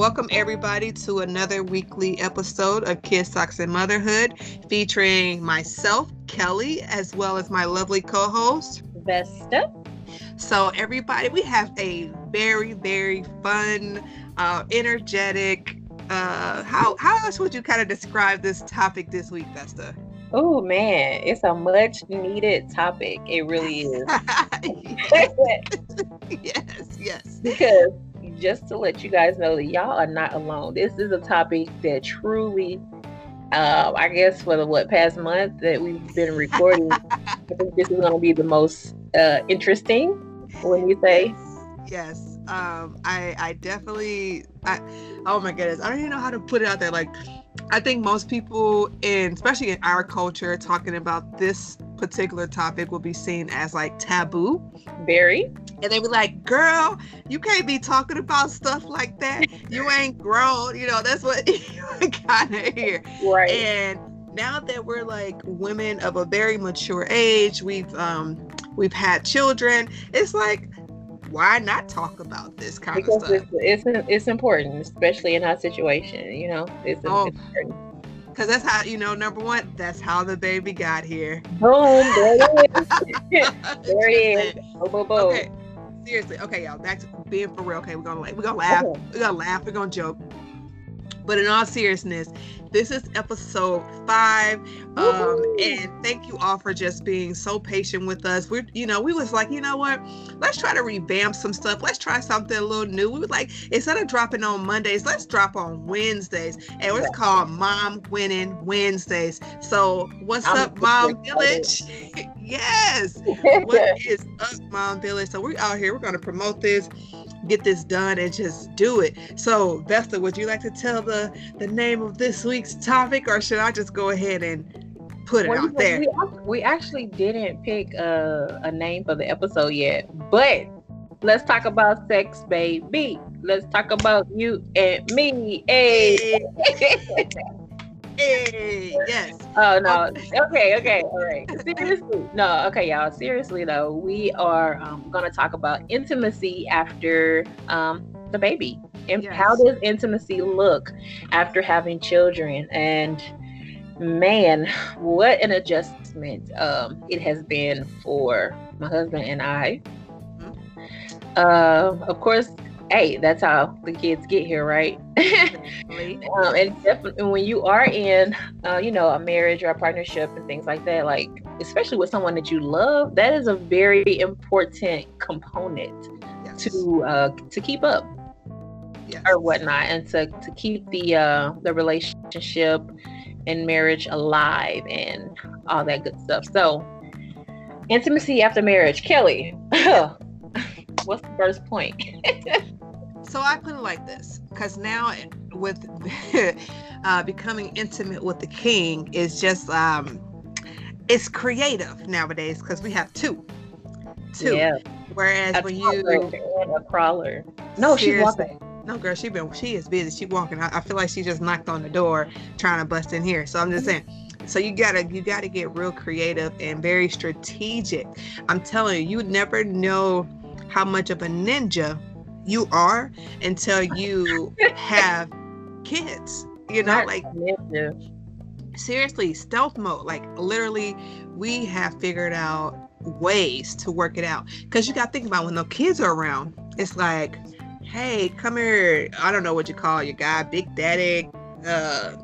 Welcome, everybody, to another weekly episode of Kids Socks and Motherhood, featuring myself, Kelly, as well as my lovely co host, Vesta. So, everybody, we have a very, very fun, uh, energetic, uh, how, how else would you kind of describe this topic this week, Vesta? Oh man, it's a much needed topic. It really is. yes, yes. Because just to let you guys know that y'all are not alone. This is a topic that truly, uh, I guess, for the what past month that we've been recording, I think this is going to be the most uh, interesting. When you say, yes, um, I, I definitely, I, oh my goodness, I don't even know how to put it out there. Like, I think most people, in especially in our culture, talking about this particular topic will be seen as like taboo. Very. And they be like, girl, you can't be talking about stuff like that. You ain't grown. You know, that's what you kind of hear. Right. And now that we're like women of a very mature age, we've um we've had children, it's like why not talk about this kind because of stuff? It's, it's it's important, especially in our situation. You know, it's, oh. important. Cause that's how you know. Number one, that's how the baby got here. Boom! There it is. there it is. Boom, boom, boom. Okay. Seriously. Okay, y'all. Back to being for real. Okay, we're gonna we're gonna laugh. We're gonna laugh. We're gonna joke. But in all seriousness, this is episode five. Um, and thank you all for just being so patient with us. We're, you know, we was like, you know what? Let's try to revamp some stuff. Let's try something a little new. We was like, instead of dropping on Mondays, let's drop on Wednesdays. And it's yeah. called Mom Winning Wednesdays. So what's I'm up, Mom Village? yes. what is up, Mom Village? So we're out here. We're gonna promote this get this done and just do it. So, Vesta, would you like to tell the the name of this week's topic, or should I just go ahead and put it well, out there? We, we actually didn't pick a, a name for the episode yet, but let's talk about sex, baby. Let's talk about you and me. Hey. Hey, yes. Oh no. Okay, okay, all right. Seriously, no. Okay, y'all. Seriously though, we are um, gonna talk about intimacy after um, the baby, and yes. how does intimacy look after having children? And man, what an adjustment um, it has been for my husband and I. Uh, of course, hey, that's how the kids get here, right? um, and definitely when you are in, uh, you know, a marriage or a partnership and things like that, like especially with someone that you love, that is a very important component yes. to uh, to keep up yes. or whatnot, and to to keep the uh, the relationship and marriage alive and all that good stuff. So, intimacy after marriage, Kelly. what's the first point? so I put it like this because now with uh, becoming intimate with the king is just um, it's creative nowadays because we have two, two. Yeah. Whereas a when you a crawler, no, she's walking. No, girl, she been she is busy. She walking. I, I feel like she just knocked on the door trying to bust in here. So I'm just saying. So you gotta you gotta get real creative and very strategic. I'm telling you, you never know how much of a ninja you are until you have kids. You know, like seriously, stealth mode. Like literally, we have figured out ways to work it out. Cause you gotta think about when the kids are around, it's like, hey, come here. I don't know what you call your guy, Big Daddy. Uh,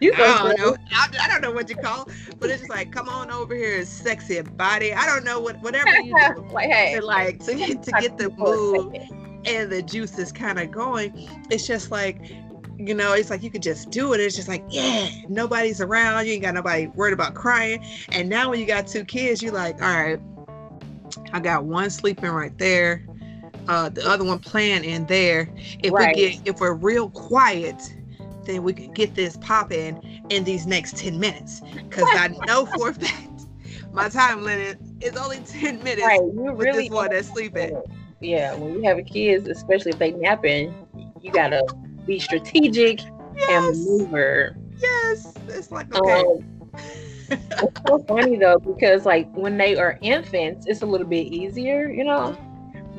you I don't know. I, I, don't know what you call, but it's just like, come on over here, sexy body. I don't know what whatever you do. like, hey, to, like to, to get the mood and the juice is kind of going. It's just like, you know, it's like you could just do it. It's just like, yeah, nobody's around. You ain't got nobody worried about crying. And now when you got two kids, you're like, all right, I got one sleeping right there. Uh, the other one playing in there. If right. we get if we're real quiet, then we could get this popping in these next 10 minutes. Because I know for a fact my time limit is only 10 minutes right. you really this one that's sleeping. Yeah, when you have kids, especially if they napping, you gotta be strategic yes. and maneuver. Yes, it's like okay. Um, it's so funny though because like when they are infants, it's a little bit easier, you know.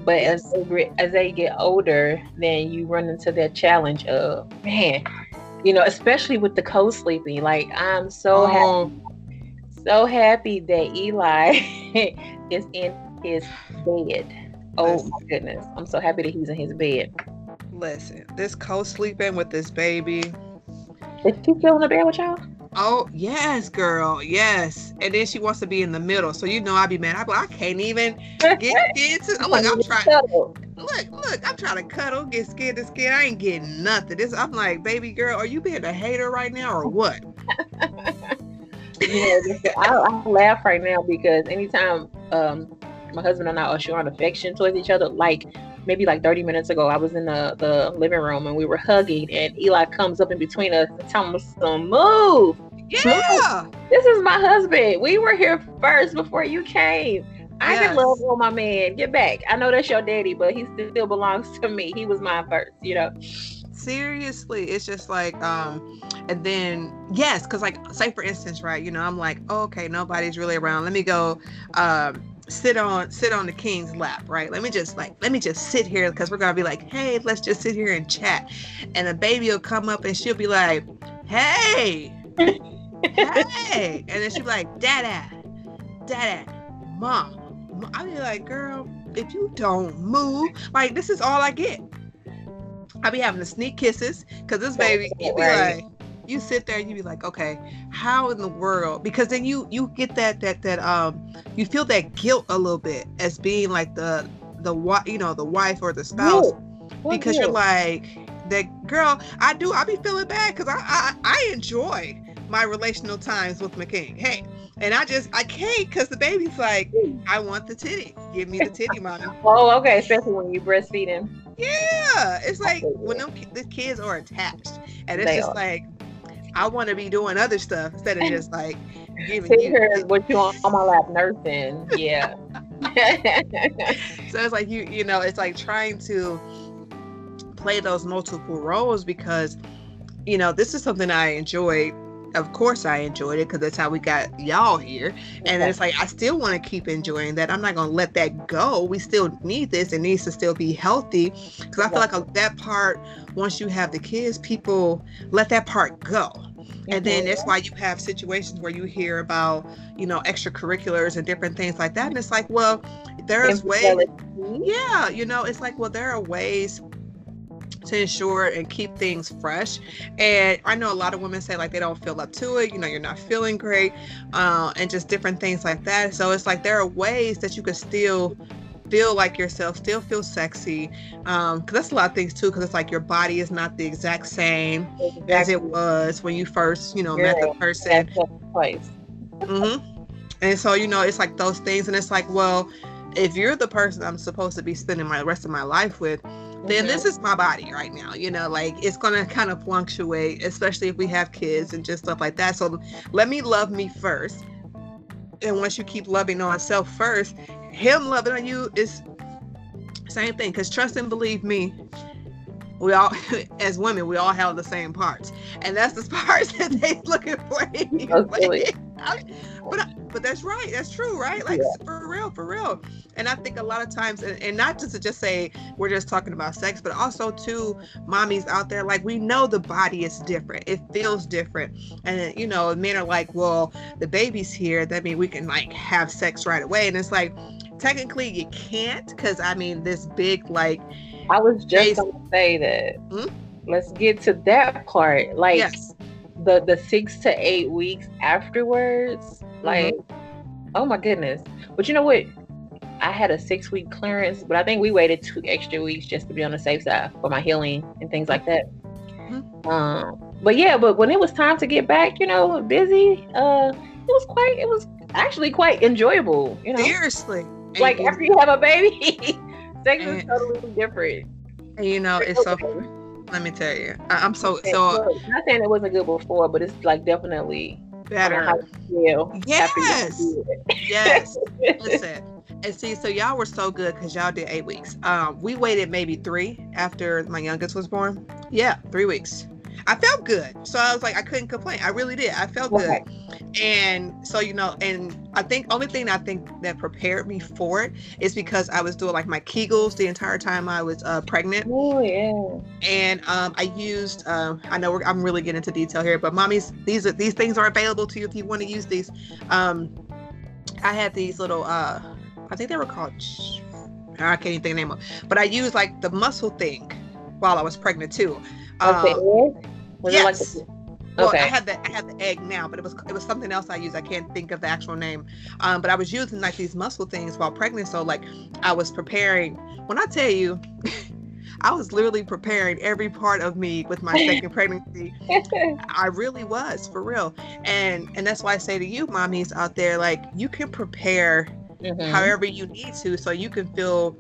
But as they as they get older, then you run into that challenge of man, you know, especially with the co-sleeping. Like I'm so oh. happy, so happy that Eli is in his bed. Oh my goodness, I'm so happy that he's in his bed. Listen, this co-sleeping with this baby. Is she still in the bed with y'all? Oh yes, girl, yes. And then she wants to be in the middle, so you know I'd be mad. I be like, I can't even get into. Look, I'm trying. Look, look, I'm trying to cuddle, get skin to skin. I ain't getting nothing. This, I'm like, baby girl, are you being a hater right now or what? yeah, I, I laugh right now because anytime um my husband and I are showing affection towards each other, like maybe like 30 minutes ago, I was in the, the living room and we were hugging, and Eli comes up in between us and telling us to move. Yeah. Move. This is my husband. We were here first before you came. I yes. can love on my man. Get back. I know that's your daddy, but he still belongs to me. He was mine first, you know. Seriously, it's just like, um, and then yes, because like, say for instance, right? You know, I'm like, oh, okay, nobody's really around. Let me go, um, sit on sit on the king's lap right? Let me just like let me just sit here because we're gonna be like hey let's just sit here and chat. And the baby will come up and she'll be like hey hey. And then she'll be like dada dada mom i'll be like girl if you don't move like this is all i get. I'll be having to sneak kisses because this baby be like you sit there and you be like okay how in the world because then you you get that that that um you feel that guilt a little bit as being like the the what you know the wife or the spouse because you're like that girl i do i be feeling bad because I, I i enjoy my relational times with McKing. Hey, and I just I can't because the baby's like, I want the titty. Give me the titty, mommy. oh, okay. Especially when you breastfeed him. Yeah, it's like when them the kids are attached, and it's they just are. like I want to be doing other stuff instead of just like giving you what you on, on my lap nursing. Yeah. so it's like you you know it's like trying to play those multiple roles because you know this is something I enjoyed of course I enjoyed it because that's how we got y'all here. And okay. it's like I still want to keep enjoying that. I'm not gonna let that go. We still need this. It needs to still be healthy because I feel like a, that part. Once you have the kids, people let that part go. And then that's why you have situations where you hear about, you know, extracurriculars and different things like that. And it's like, well, there's ways. Yeah, you know, it's like, well, there are ways to ensure and keep things fresh. And I know a lot of women say like they don't feel up to it, you know, you're not feeling great, uh, and just different things like that. So it's like there are ways that you could still feel like yourself, still feel sexy. Um, cause that's a lot of things too, because it's like your body is not the exact same exactly. as it was when you first, you know, yeah, met the person. Place. Mm-hmm. And so, you know, it's like those things, and it's like, well, if you're the person I'm supposed to be spending my rest of my life with, then this is my body right now you know like it's gonna kind of fluctuate especially if we have kids and just stuff like that. So let me love me first. And once you keep loving on self first him loving on you is same thing because trust and believe me we all as women we all have the same parts. And that's the parts that they looking for anyway. but but that's right that's true right like yeah. for real for real and i think a lot of times and, and not just to just say we're just talking about sex but also to mommies out there like we know the body is different it feels different and you know men are like well the baby's here that means we can like have sex right away and it's like technically you can't because i mean this big like I was just going to say that. Hmm? Let's get to that part. Like yes. The the six to eight weeks afterwards. Mm-hmm. Like, oh my goodness! But you know what? I had a six week clearance, but I think we waited two extra weeks just to be on the safe side for my healing and things like that. Mm-hmm. Um, but yeah, but when it was time to get back, you know, busy, uh, it was quite, it was actually quite enjoyable. You know, seriously, like after you have a baby. Sex is totally different. And you know, it's so. Let me tell you, I, am so so. not saying it wasn't good before, but it's like definitely better. Yes. yes. Listen. And see, so y'all were so good because y'all did eight weeks. Um, we waited maybe three after my youngest was born. Yeah, three weeks. I felt good. So I was like, I couldn't complain. I really did. I felt okay. good. And so, you know, and I think only thing I think that prepared me for it is because I was doing like my Kegels the entire time I was uh, pregnant. Oh yeah. And um, I used. Um, I know I'm really getting into detail here, but mommies, these are these things are available to you if you want to use these. Um, I had these little. Uh, I think they were called. I can't even think of the name of. But I used like the muscle thing while I was pregnant too. Okay. Um, yes. Like well, okay. I had the I had the egg now, but it was it was something else I used. I can't think of the actual name. Um, but I was using like these muscle things while pregnant. So like I was preparing. When I tell you, I was literally preparing every part of me with my second pregnancy. I really was for real. And and that's why I say to you, mommies out there, like you can prepare mm-hmm. however you need to, so you can feel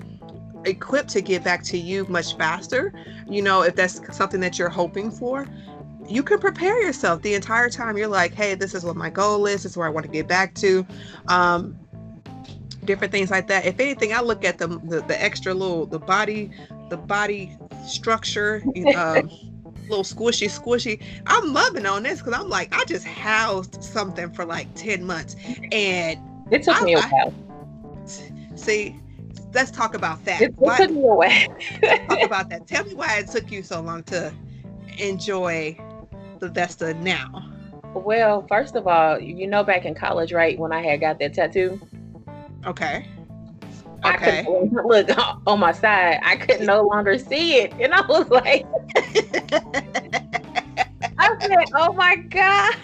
equipped to get back to you much faster. You know, if that's something that you're hoping for you can prepare yourself the entire time. You're like, hey, this is what my goal is. This is where I want to get back to. Um, different things like that. If anything, I look at the the, the extra little the body the body structure. Um, little squishy squishy i'm loving on this because i'm like i just housed something for like 10 months and it took I, me a while I, see let's talk about that it, it took me a while talk about that tell me why it took you so long to enjoy the Vesta now? Well, first of all, you know, back in college, right, when I had got that tattoo. Okay. Okay. look on my side. I could no longer see it, and I was like, I said, "Oh my god!"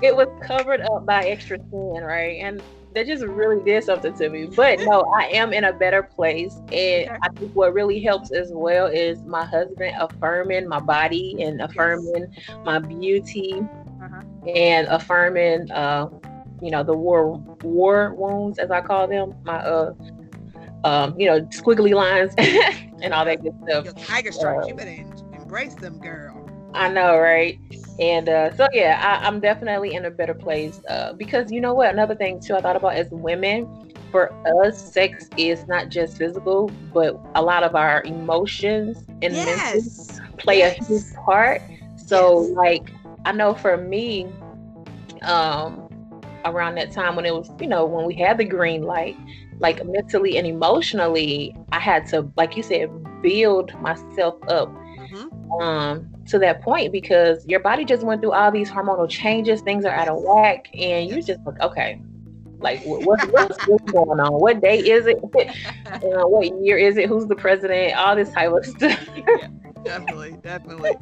it was covered up by extra skin, right? And that just really did something to me. But no, I am in a better place. And I think what really helps as well is my husband affirming my body and affirming yes. my beauty uh-huh. and affirming uh, you know, the war war wounds as I call them. My uh um, you know, squiggly lines and all that good stuff. Your tiger stripes, uh, you better embrace them, girl. I know, right? And uh, so, yeah, I, am definitely in a better place uh, because you know what? Another thing, too, I thought about as women, for us, sex is not just physical, but a lot of our emotions and yes. play yes. a huge part. So, yes. like, I know for me, um, around that time when it was, you know, when we had the green light, like mentally and emotionally, I had to, like you said, build myself up. Mm-hmm. Um, to that point because your body just went through all these hormonal changes, things are out of whack, and you're just like, okay, like what's, what's, what's going on? What day is it? uh, what year is it? Who's the president? All this type of stuff. yeah, definitely, definitely.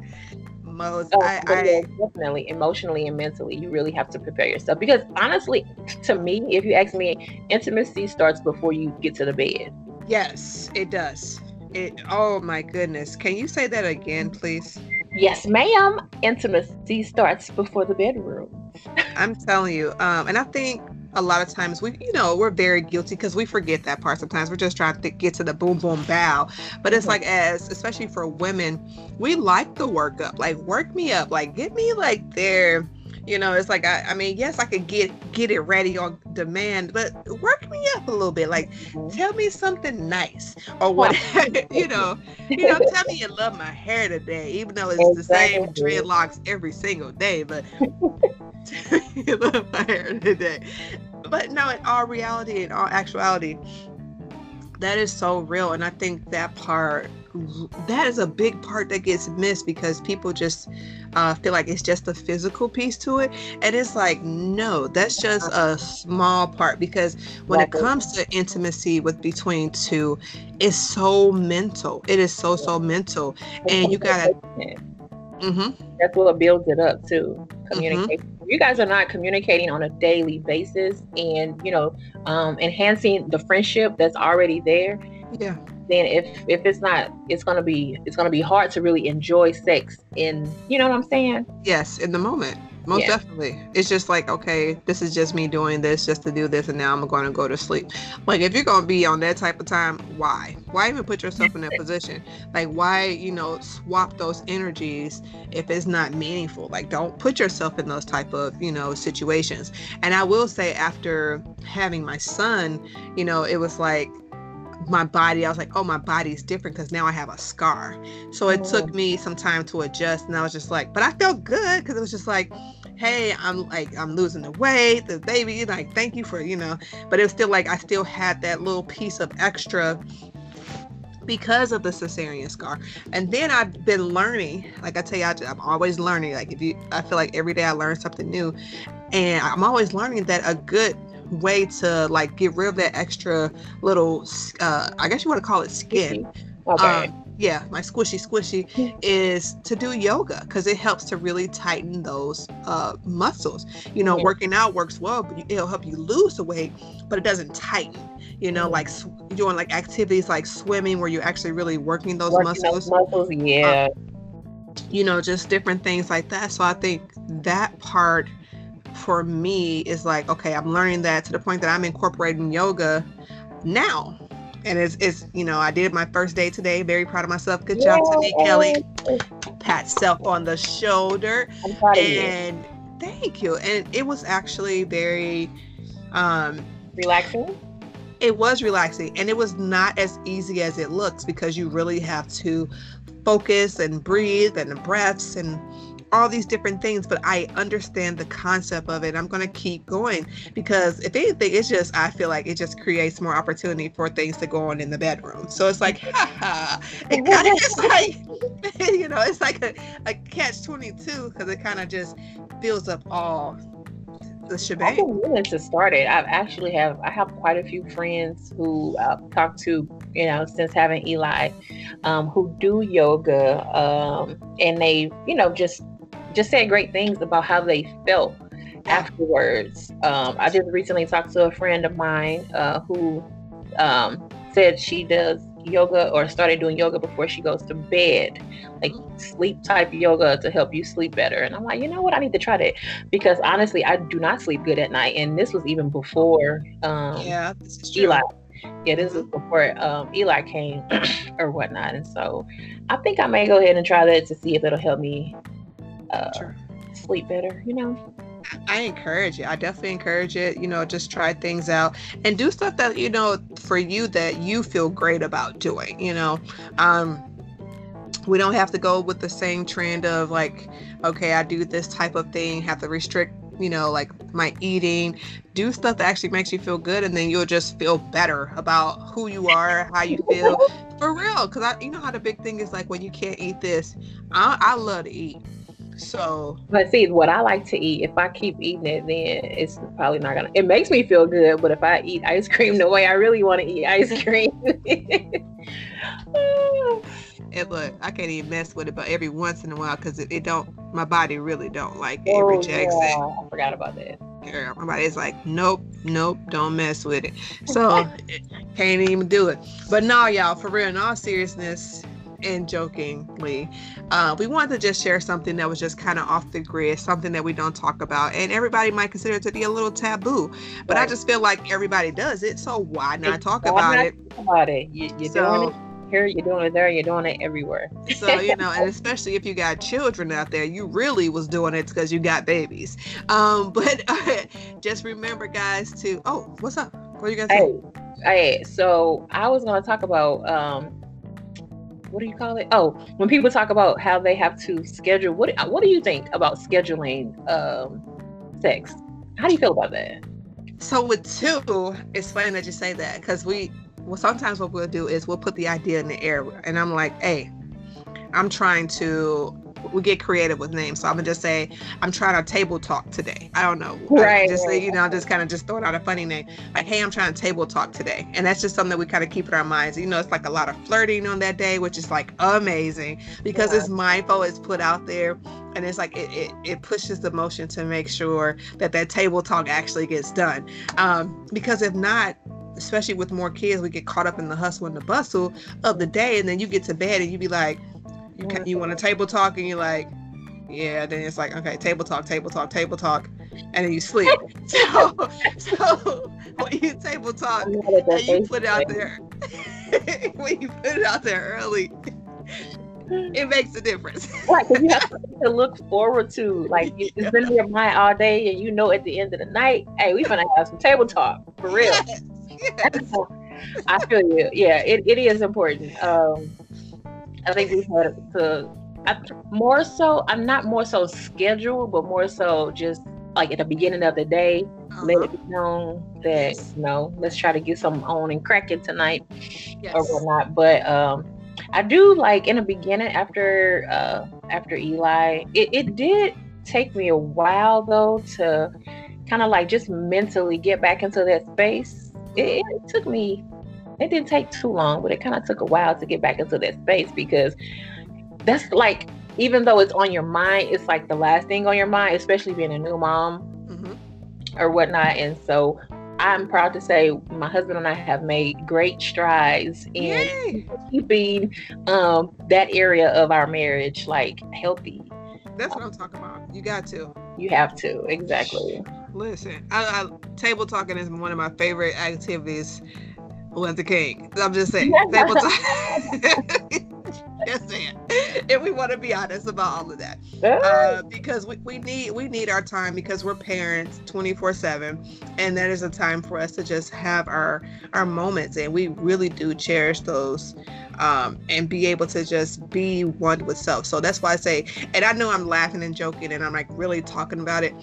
Most, oh, I, I... definitely emotionally and mentally, you really have to prepare yourself because honestly, to me, if you ask me, intimacy starts before you get to the bed. Yes, it does. It. Oh my goodness! Can you say that again, please? Yes, ma'am. Intimacy starts before the bedroom. I'm telling you. Um, and I think a lot of times we, you know, we're very guilty because we forget that part. Sometimes we're just trying to get to the boom, boom, bow. But it's mm-hmm. like, as especially for women, we like the workup. Like, work me up. Like, get me like there you know it's like I, I mean yes i could get get it ready on demand but work me up a little bit like mm-hmm. tell me something nice or what you know you know tell me you love my hair today even though it's exactly. the same dreadlocks every single day but you love my hair today but no in all reality in all actuality that is so real and i think that part that is a big part that gets missed because people just uh, feel like it's just a physical piece to it. And it's like no that's just a small part because when it comes to intimacy with between two it's so mental. It is so so mental. And you gotta mm-hmm. that's what builds it up too communication mm-hmm. you guys are not communicating on a daily basis and you know um, enhancing the friendship that's already there. Yeah then if if it's not it's gonna be it's gonna be hard to really enjoy sex in you know what i'm saying? Yes in the moment most yeah. definitely. It's just like okay this is just me doing this just to do this and now i'm going to go to sleep. Like if you're going to be on that type of time why? Why even put yourself in that position? Like why you know swap those energies if it's not meaningful? Like don't put yourself in those type of you know situations. And i will say after having my son you know it was like my body, I was like, oh, my body's different because now I have a scar. So it took oh. me some time to adjust. And I was just like, but I felt good because it was just like, hey, I'm like, I'm losing the weight, the baby, like, thank you for, you know, but it was still like, I still had that little piece of extra because of the cesarean scar. And then I've been learning, like I tell you, I, am always learning. Like if you, I feel like every day I learn something new, and I'm always learning that a good way to like get rid of that extra little, uh, I guess you want to call it skin. Okay. Um, yeah, my squishy squishy is to do yoga because it helps to really tighten those uh, muscles. You know, yeah. working out works well, but it'll help you lose the weight, but it doesn't tighten. You know, like sw- doing like activities like swimming where you're actually really working those working muscles. Those muscles, yeah. Um, you know, just different things like that. So I think that part for me is like, okay, I'm learning that to the point that I'm incorporating yoga now. And it's, it's you know i did my first day today. Very proud of myself. Good job to me kelly. Pat self on the shoulder. And thank you. And it was actually very um relaxing? it was relaxing. And it was not as easy as it looks because you really have to focus and breathe and the breaths and all these different things, but I understand the concept of it. I'm going to keep going because if anything, it's just, I feel like it just creates more opportunity for things to go on in the bedroom. So it's like, ha ha. It kind of just like, you know, it's like a, a catch 22 because it kind of just fills up all the shebang. I've been willing to start it. I've actually have I have quite a few friends who I've talked to, you know, since having Eli, um, who do yoga, um, and they, you know, just just said great things about how they felt afterwards. Um, I just recently talked to a friend of mine uh, who um, said she does yoga or started doing yoga before she goes to bed, like sleep type yoga to help you sleep better. And I'm like, you know what? I need to try that because honestly, I do not sleep good at night. And this was even before um, yeah, Eli. Yeah, this was before um, Eli came or whatnot. And so I think I may go ahead and try that to see if it'll help me uh, sure. sleep better, you know. I encourage it. I definitely encourage it. You know, just try things out and do stuff that you know for you that you feel great about doing. You know, um, we don't have to go with the same trend of like, okay, I do this type of thing, have to restrict. You know, like my eating, do stuff that actually makes you feel good, and then you'll just feel better about who you are, how you feel, for real. Because I, you know how the big thing is like when you can't eat this. I, I love to eat so, but see, what I like to eat, if I keep eating it, then it's probably not gonna. It makes me feel good, but if I eat ice cream the way I really want to eat ice cream, it look, I can't even mess with it, but every once in a while, because it, it, don't, my body really don't like it. Oh, rejects yeah. it. I forgot about that. Yeah, my body's like, nope, nope, don't mess with it. So can't even do it. But no, y'all, for real, in all seriousness, and jokingly, uh, we wanted to just share something that was just kind of off the grid, something that we don't talk about, and everybody might consider it to be a little taboo. But right. I just feel like everybody does it, so why not it's talk about not it? About it, you, are so, doing it here, you're doing it there, you're doing it everywhere. so you know, and especially if you got children out there, you really was doing it because you got babies. Um, but uh, just remember, guys, to oh, what's up? What are you gonna? Hey, hey, so I was gonna talk about um what do you call it? Oh, when people talk about how they have to schedule, what what do you think about scheduling um, sex? How do you feel about that? So with two, it's funny that you say that because we well sometimes what we'll do is we'll put the idea in the air and I'm like, hey, I'm trying to we get creative with names. So I'm gonna just say I'm trying to table talk today. I don't know. Right. just say, you know, just kind of just throwing out a funny name. Like, hey, I'm trying to table talk today. And that's just something that we kind of keep in our minds. You know, it's like a lot of flirting on that day, which is like amazing because yeah. it's mindful, it's put out there. And it's like it, it, it pushes the motion to make sure that that table talk actually gets done. Um, because if not, especially with more kids, we get caught up in the hustle and the bustle of the day, and then you get to bed and you be like, you can, you want a table talk and you're like, yeah. Then it's like, okay, table talk, table talk, table talk, and then you sleep. so, so when you table talk and you put it out there, when you put it out there early, it makes a difference. right, because you have to look forward to. Like it's been in your mind all day, and you know at the end of the night, hey, we're gonna have some table talk for real. Yes. Yes. I feel you. Yeah, it, it is important. Um, I think we've had to I, more so. I'm not more so scheduled, but more so just like at the beginning of the day, uh-huh. let it be known that yes. you know, let's try to get some on and cracking tonight yes. or whatnot. But um, I do like in the beginning after uh after Eli, it, it did take me a while though to kind of like just mentally get back into that space. It, it took me it didn't take too long, but it kind of took a while to get back into that space because that's like even though it's on your mind, it's like the last thing on your mind, especially being a new mom mm-hmm. or whatnot. And so I'm proud to say my husband and I have made great strides in Yay. keeping um, that area of our marriage like healthy. That's what I'm talking about. You got to. You have to exactly. Listen, I, I, table talking is one of my favorite activities with the king. I'm just saying, just saying. And we want to be honest about all of that. Uh, because we, we need we need our time because we're parents 24 7 and that is a time for us to just have our our moments and we really do cherish those um, and be able to just be one with self. So that's why I say, and I know I'm laughing and joking and I'm like really talking about it,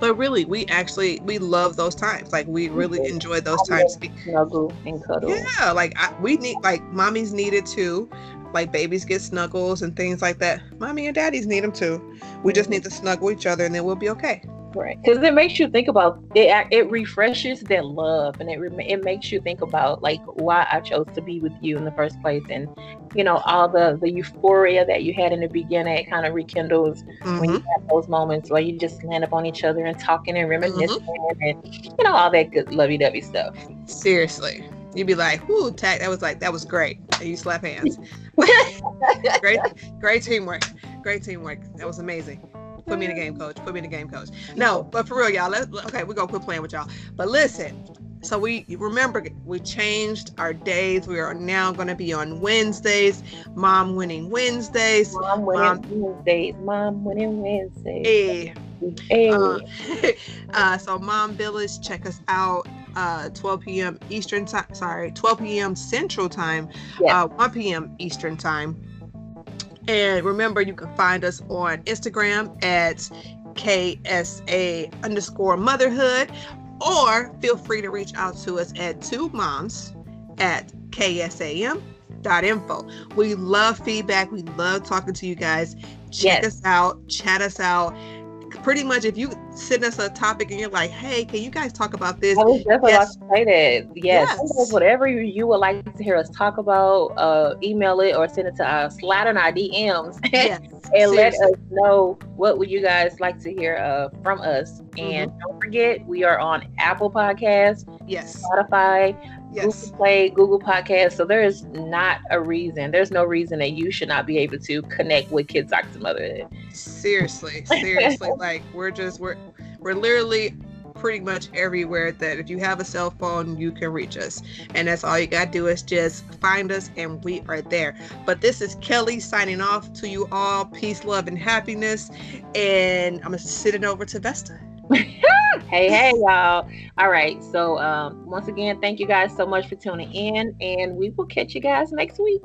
but really we actually we love those times. Like we really enjoy those times snuggle and cuddle. Yeah like I, we need like mommies need it too. Like babies get snuggles and things like that. Mommy and daddies need them too. We just mm-hmm. need to snuggle each other and then we'll be okay right because it makes you think about it it refreshes that love and it it makes you think about like why i chose to be with you in the first place and you know all the the euphoria that you had in the beginning it kind of rekindles mm-hmm. when you mm-hmm. have those moments where you just land up on each other and talking and reminiscing mm-hmm. and you know all that good lovey-dovey stuff. Seriously. You'd be like whoo tack that was like that was great. And you slap hands. Great great teamwork. Great teamwork. That was amazing Put me in the game, coach. Put me in the game, coach. No, but for real, y'all. Let, okay, we're gonna quit playing with y'all. But listen, so we remember we changed our days. We are now going to be on Wednesdays. Mom winning Wednesdays. Mom winning Mom, Wednesdays. Mom winning Wednesdays. Hey. Hey. Uh, uh, so Mom Village, check us out. Uh, 12 p.m. Eastern time. Sorry, 12 p.m. Central time. Yeah. Uh, 1 p.m. Eastern time. And remember, you can find us on Instagram at KSA underscore motherhood, or feel free to reach out to us at two moms at ksam.info. We love feedback. We love talking to you guys. Check yes. us out, chat us out pretty much if you send us a topic and you're like, hey, can you guys talk about this? I was definitely yes. Yes. yes. Whatever you would like to hear us talk about, uh, email it or send it to us, slide on our DMs yes. and Seriously. let us know what would you guys like to hear uh, from us. And mm-hmm. don't forget, we are on Apple Podcasts, yes, Spotify, yes. Google Play, Google Podcast. So there is not a reason. There's no reason that you should not be able to connect with Kids Talk to Motherhood. Seriously, seriously, like we're just we're we're literally pretty much everywhere that if you have a cell phone you can reach us and that's all you gotta do is just find us and we are there but this is kelly signing off to you all peace love and happiness and i'm gonna sit it over to vesta hey, hey, y'all. All right. So, um, once again, thank you guys so much for tuning in, and we will catch you guys next week.